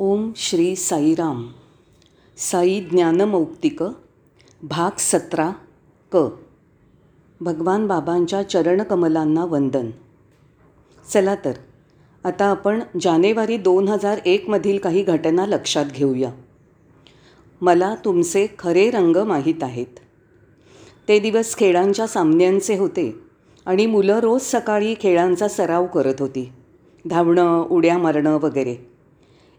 ओम श्री साईराम. साई ज्ञानमौक्तिक भाग सतरा क. भगवान बाबांच्या चरणकमलांना वंदन. चला तर आता आपण जानेवारी दोन हजार एकमधील काही घटना लक्षात घेऊया. मला तुमचे खरे रंग माहीत आहेत. ते दिवस खेळांच्या सामन्यांचे होते आणि मुलं रोज सकाळी खेळांचा सराव करत होती. धावणं उड्या मारणं वगैरे.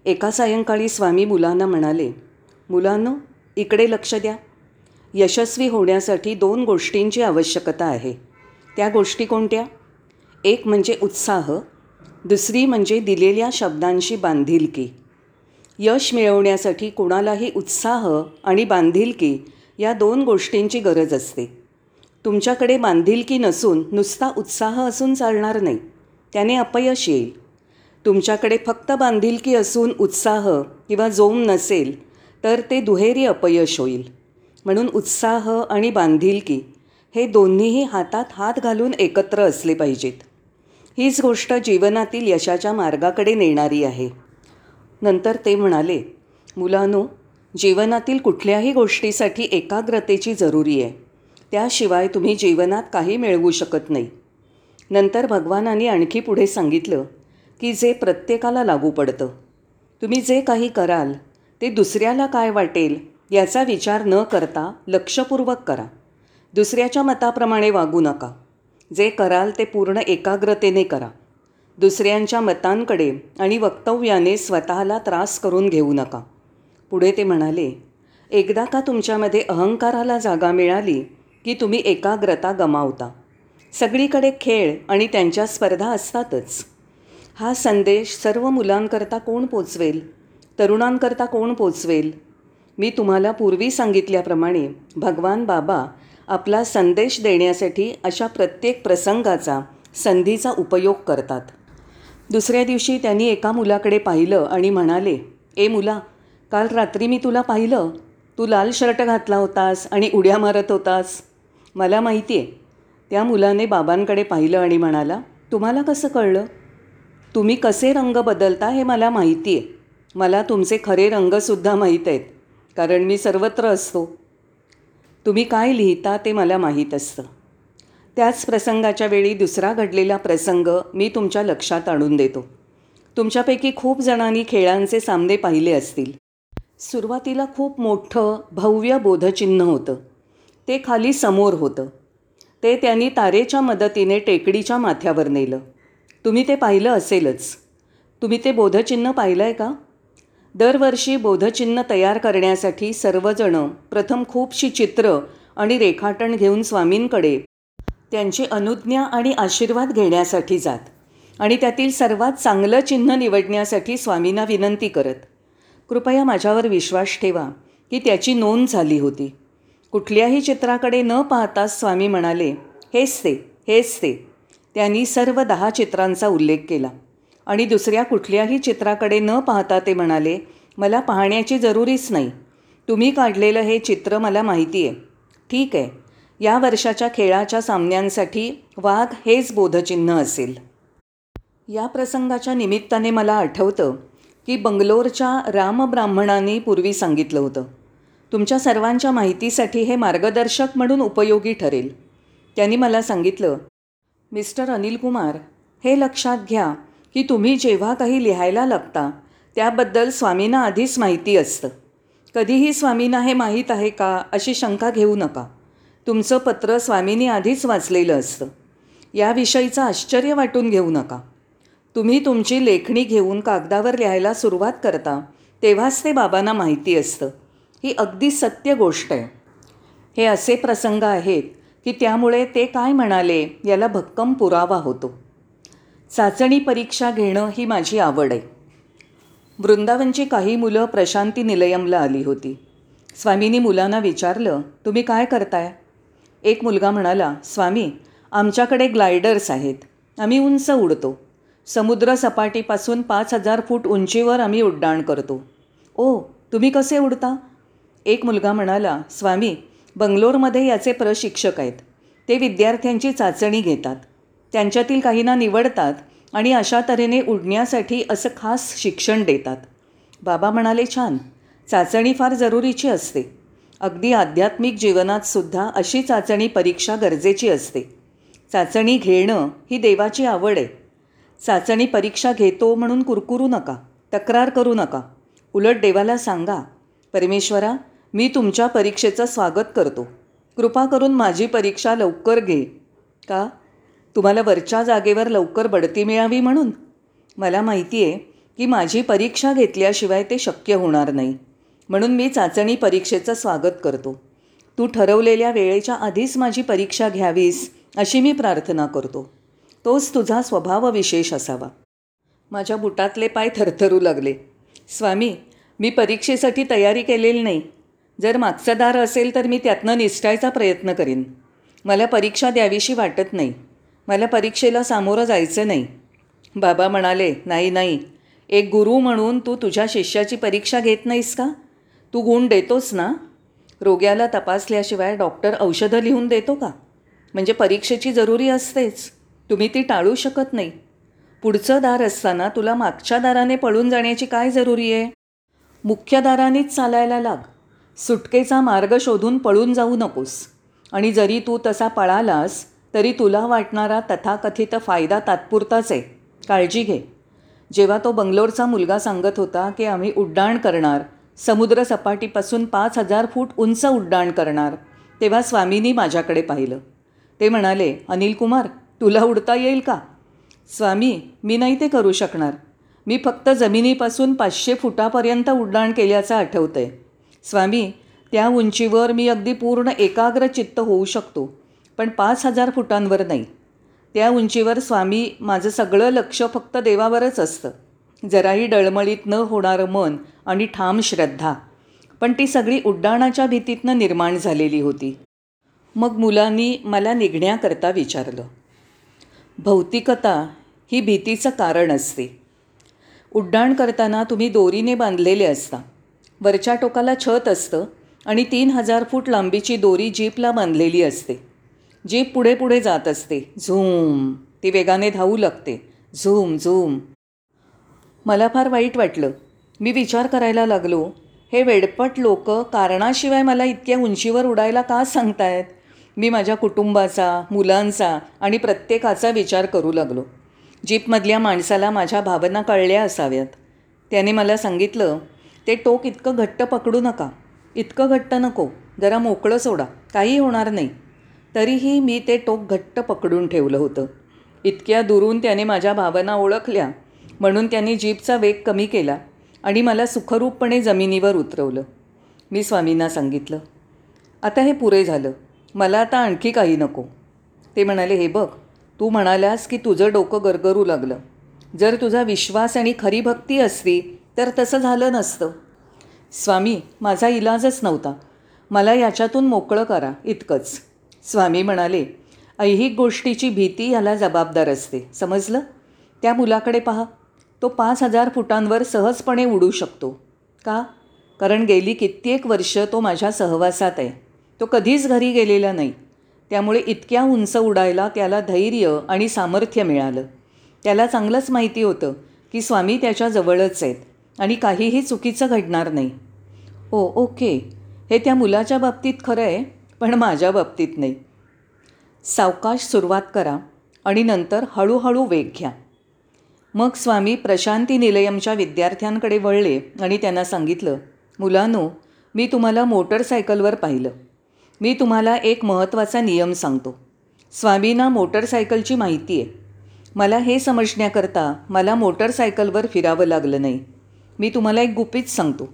एका सायंकाळी स्वामी मुलांना म्हणाले मुलांनो इकडे लक्ष द्या. यशस्वी होण्यासाठी दोन गोष्टींची आवश्यकता आहे. त्या गोष्टी कोणत्या? एक म्हणजे उत्साह दुसरी म्हणजे दिलेल्या शब्दांशी बांधिलकी. यश मिळवण्यासाठी कोणालाही उत्साह आणि बांधिलकी या दोन गोष्टींची गरज असते. तुमच्याकडे बांधिलकी नसून नुसता उत्साह असून चालणार नाही. त्याने अपयश येईल. तुमच्याकडे फक्त बांधिलकी असून उत्साह किंवा जोम नसेल तर ते दुहेरी अपयश होईल. म्हणून उत्साह आणि बांधिलकी हे दोन्हीही हातात हात घालून एकत्र असले पाहिजेत. हीच गोष्ट जीवनातील यशाच्या मार्गाकडे नेणारी आहे. नंतर ते म्हणाले मुलांनो जीवनातील कुठल्याही गोष्टीसाठी एकाग्रतेची जरुरी आहे. त्याशिवाय तुम्ही जीवनात काही मिळवू शकत नाही. नंतर भगवानांनी आणखी पुढे सांगितलं की जे प्रत्येकाला लागू पडतं. तुम्ही जे काही कराल ते दुसऱ्याला काय वाटेल याचा विचार न करता लक्षपूर्वक करा. दुसऱ्याच्या मताप्रमाणे वागू नका. जे कराल ते पूर्ण एकाग्रतेने करा. दुसऱ्यांच्या मतांकडे आणि वक्तव्याने स्वतःला त्रास करून घेऊ नका. पुढे ते म्हणाले एकदा का तुमच्यामध्ये अहंकाराला जागा मिळाली की तुम्ही एकाग्रता गमावता? सगळीकडे खेळ आणि त्यांच्या स्पर्धा असतातच. हा संदेश सर्व मुलांकरता कोण पोचवेल? तरुणांकरता कोण पोचवेल? मी तुम्हाला पूर्वी सांगितल्याप्रमाणे भगवान बाबा आपला संदेश देण्यासाठी अशा प्रत्येक प्रसंगाचा संधीचा उपयोग करतात. दुसऱ्या दिवशी त्यांनी एका मुलाकडे पाहिलं आणि म्हणाले ए मुला काल रात्री मी तुला पाहिलं. तू लाल शर्ट घातला होतास आणि उड्या मारत होतास. मला माहिती आहे त्या मुलाने बाबांकडे पाहिलं आणि म्हणाला तुम्हाला कसं कळलं? तुम्ही कसे रंग बदलता हे मला माहिती आहे. मला तुमचे खरे रंगसुद्धा माहीत आहेत कारण मी सर्वत्र असतो. तुम्ही काय लिहिता ते मला माहीत असतं. त्याच प्रसंगाच्या वेळी दुसरा घडलेला प्रसंग मी तुमच्या लक्षात आणून देतो. तुमच्यापैकी खूप जणांनी खेळांचे सामने पाहिले असतील. सुरुवातीला खूप मोठं भव्य बोधचिन्ह होतं. ते खाली समोर होतं. ते त्यांनी तारेच्या मदतीने टेकडीच्या माथ्यावर नेलं. तुम्ही ते पाहिलं असेलच. तुम्ही ते बोधचिन्ह पाहिलं आहे का? दरवर्षी बोधचिन्ह तयार करण्यासाठी सर्वजणं प्रथम खूपशी चित्र आणि रेखाटन घेऊन स्वामींकडे त्यांची अनुज्ञा आणि आशीर्वाद घेण्यासाठी जात आणि त्यातील सर्वात चांगलं चिन्ह निवडण्यासाठी स्वामींना विनंती करत. कृपया माझ्यावर विश्वास ठेवा की त्याची नोंद झाली होती. कुठल्याही चित्राकडे न पाहताच स्वामी म्हणाले हेच ते हेच ते. त्यांनी सर्व दहा चित्रांचा उल्लेख केला. आणि दुसऱ्या कुठल्याही चित्राकडे न पाहता ते म्हणाले मला पाहण्याची जरुरीच नाही. तुम्ही काढलेलं हे चित्र मला माहिती आहे ठीक आहे. या वर्षाच्या खेळाच्या सामन्यांसाठी वाघ हेच बोधचिन्ह असेल. या प्रसंगाच्या निमित्ताने मला आठवतं की बंगलोरच्या रामब्राह्मणांनी पूर्वी सांगितलं होतं तुमच्या सर्वांच्या माहितीसाठी हे मार्गदर्शक म्हणून उपयोगी ठरेल. त्यांनी मला सांगितलं मिस्टर अनिल कुमार हे लक्षात घ्या की तुम्ही जेव्हा काही लिहायला लागता त्याबद्दल स्वामींना आधीच माहिती असतं. कधीही स्वामींना हे माहीत आहे का अशी शंका घेऊ नका. तुमचं पत्र स्वामींनी आधीच वाचलेलं असतं. याविषयीचं आश्चर्य वाटून घेऊ नका. तुम्ही तुमची लेखणी घेऊन कागदावर लिहायला सुरुवात करता तेव्हाच ते बाबांना माहिती असतं. ही अगदी सत्य गोष्ट आहे. हे असे प्रसंग आहेत की त्यामुळे ते काय म्हणाले याला भक्कम पुरावा होतो. चाचणी परीक्षा घेणं ही माझी आवड आहे. वृंदावनची काही मुलं प्रशांती निलयमला आली होती. स्वामींनी मुलांना विचारलं तुम्ही काय करताय? एक मुलगा म्हणाला स्वामी आमच्याकडे ग्लायडर्स आहेत. आम्ही उंच उडतो. समुद्र सपाटीपासून पाच हजार फूट उंचीवर आम्ही उड्डाण करतो. ओ तुम्ही कसे उडता? एक मुलगा म्हणाला स्वामी बंगलोरमध्ये याचे प्रशिक्षक आहेत. ते विद्यार्थ्यांची चाचणी घेतात. त्यांच्यातील काहींना निवडतात आणि अशा तऱ्हेने उडण्यासाठी असं खास शिक्षण देतात. बाबा म्हणाले छान. चाचणी फार जरुरीची असते. अगदी आध्यात्मिक जीवनात सुद्धा अशी चाचणी परीक्षा गरजेची असते. चाचणी घेणं ही देवाची आवड आहे. चाचणी परीक्षा घेतो म्हणून कुरकुरू नका. तक्रार करू नका. उलट देवाला सांगा परमेश्वरा मी तुमच्या परीक्षेचं स्वागत करतो. कृपा करून माझी परीक्षा लवकर घे. का? तुम्हाला वरच्या जागेवर लवकर बढती मिळावी म्हणून? मला माहिती आहे की माझी परीक्षा घेतल्याशिवाय ते शक्य होणार नाही. म्हणून मी चाचणी परीक्षेचं स्वागत करतो. तू ठरवलेल्या वेळेच्या आधीच माझी परीक्षा घ्यावीस अशी मी प्रार्थना करतो. तोच तुझा स्वभाव विशेष असावा. माझ्या बुटातले पाय थरथरू लागले. स्वामी मी परीक्षेसाठी तयारी केलेली नाही. जर मागचा दार असेल तर मी त्यातनं निसटायचा प्रयत्न करीन. मला परीक्षा द्यावीशी वाटत नाही. मला परीक्षेला सामोरं जायचं नाही. बाबा म्हणाले नाही नाही. एक गुरु म्हणून तू तुझ्या शिष्याची परीक्षा घेत नाहीस का? तू गुण देतोस ना? रोग्याला तपासल्याशिवाय डॉक्टर औषधं लिहून देतो का? म्हणजे परीक्षेची जरुरी असतेच. तुम्ही ती टाळू शकत नाही. पुढचं दार असताना तुला मागच्या दाराने पळून जाण्याची काय जरुरी आहे? मुख्य दारानेच चालायला लाग. सुटकेचा मार्ग शोधून पळून जाऊ नकोस. आणि जरी तू तसा पळालास तरी तुला वाटणारा तथाकथित फायदा तात्पुरताच आहे. काळजी घे. जेव्हा तो बंगलोरचा मुलगा सांगत होता की आम्ही उड्डाण करणार समुद्र सपाटीपासून पाच हजार फूट उंच उड्डाण करणार तेव्हा स्वामींनी माझ्याकडे पाहिलं. ते म्हणाले अनिल कुमार तुला उडता येईल का? स्वामी मी नाही ते करू शकणार. मी फक्त जमिनीपासून पाचशे फुटापर्यंत उड्डाण केल्याचं आठवतं आहे स्वामी त्या उंचीवर मी अगदी पूर्ण एकाग्र चित्त होऊ शकतो पण पाच हजार फुटांवर नाही. त्या उंचीवर स्वामी माझं सगळं लक्ष फक्त देवावरच असतं. जराही डळमळीत न होणारं मन आणि ठाम श्रद्धा. पण ती सगळी उड्डाणाच्या भीतीतनं निर्माण झालेली होती. मग मुलांनी मला निघण्याकरता विचारलं भौतिकता ही भीतीचं कारण असते. उड्डाण करताना तुम्ही दोरीने बांधलेले असता. वरच्या टोकाला छत असतं आणि तीन हजार फूट लांबीची दोरी जीपला बांधलेली असते. जीप पुढे पुढे जात असते. झूम. ती वेगाने धावू लागते. Zoom zoom. मला फार वाईट वाटलं. मी विचार करायला लागलो हे वेडपट लोक कारणाशिवाय मला इतक्या उंचीवर उडायला का सांगतायत? मी माझ्या कुटुंबाचा मुलांचा आणि प्रत्येकाचा विचार करू लागलो. जीपमधल्या माणसाला माझ्या भावना कळल्या असाव्यात. त्याने मला सांगितलं ते टोक इतकं घट्ट पकडू नका. इतकं घट्ट नको. जरा मोकळं सोडा. काही होणार नाही. तरीही मी ते टोक घट्ट पकडून ठेवलं होतं. इतक्या दुरून त्याने माझ्या भावना ओळखल्या. म्हणून त्यांनी जीपचा वेग कमी केला आणि मला सुखरूपपणे जमिनीवर उतरवलं. मी स्वामींना सांगितलं आता हे पुरे झालं. मला आता आणखी काही नको. ते म्हणाले हे बघ तू म्हणालास की तुझं डोकं गरगरू लागलं. जर तुझा विश्वास आणि खरी भक्ती असती तर तसं झालं नसतं. स्वामी माझा इलाजच नव्हता. मला याच्यातून मोकळं करा इतकंच. स्वामी म्हणाले ऐहिक गोष्टीची भीती याला जबाबदार असते. समजलं? त्या मुलाकडे पहा. तो पाच हजार फुटांवर सहजपणे उडू शकतो. का? कारण गेली कित्येक वर्ष तो माझ्या सहवासात आहे. तो कधीच घरी गेलेला नाही. त्यामुळे इतक्या उंच उडायला त्याला धैर्य आणि सामर्थ्य मिळालं. त्याला चांगलंच माहिती होतं की स्वामी त्याच्या जवळच आहेत. आणि काहीही चुकीचं घडणार नाही. Oh okay. हे त्या मुलाच्या बाबतीत खरं आहे पण माझ्या बाबतीत नाही. सावकाश सुरुवात करा आणि नंतर हळूहळू वेग घ्या. मग स्वामी प्रशांती निलयमच्या विद्यार्थ्यांकडे वळले आणि त्यांना सांगितलं मुलांनो मी तुम्हाला मोटरसायकलवर पाहिलं. मी तुम्हाला एक महत्त्वाचा नियम सांगतो. स्वामींना मोटरसायकलची माहिती आहे. मला हे समजण्याकरता मला मोटरसायकलवर फिरावं लागलं नाही. मी तुम्हाला एक गुपित सांगतो.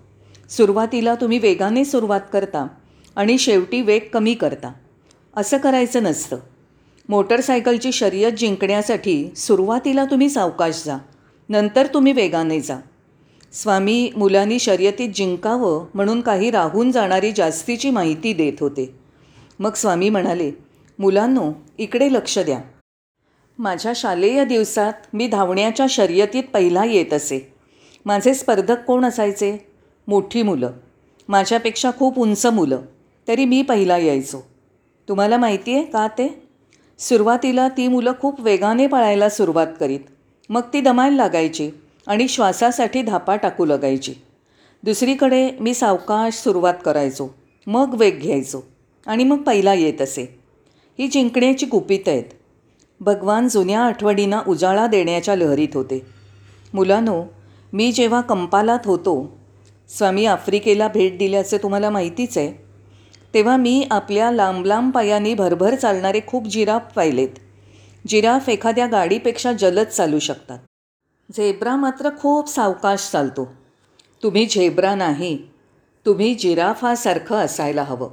सुरुवातीला तुम्ही वेगाने सुरुवात करता आणि शेवटी वेग कमी करता. असं करायचं नसतं. मोटरसायकलची शर्यत जिंकण्यासाठी सुरुवातीला तुम्ही सावकाश जा. नंतर तुम्ही वेगाने जा. स्वामी मुलांनी शर्यतीत जिंकावं म्हणून काही राहून जाणारी जास्तीची माहिती देत होते. मग स्वामी म्हणाले मुलांनो इकडे लक्ष द्या. माझ्या शालेय दिवसात मी धावण्याच्या शर्यतीत पहिला येत असे. माझे स्पर्धक कोण असायचे? मोठी मुलं. माझ्यापेक्षा खूप उंच मुलं. तरी मी पहिला यायचो. तुम्हाला माहिती आहे का ते? सुरुवातीला ती मुलं खूप वेगाने पळायला सुरुवात करीत. मग ती दमायला लागायची आणि श्वासासाठी धापा टाकू लागायची. दुसरीकडे मी सावकाश सुरुवात करायचो. मग वेग घ्यायचो. आणि मग पहिला येत असे. ही जिंकण्याची गुपितं आहेत. भगवान जुन्या आठवणींना उजाळा देण्याच्या लहरीत होते. मुलांनो मी जेव्हा कंपालात होतो स्वामी आफ्रिकेला भेट दिल्याचे तुम्हाला माहितीच आहे तेव्हा मी आपल्या लांब लांब पायांनी भरभर चालणारे खूप जिराफ पाहिलेत. जिराफ एखाद्या गाडीपेक्षा जलद चालू शकतात. झेब्रा मात्र खूप सावकाश चालतो. तुम्ही झेब्रा नाही तुम्ही जिराफासारखं असायला हवं.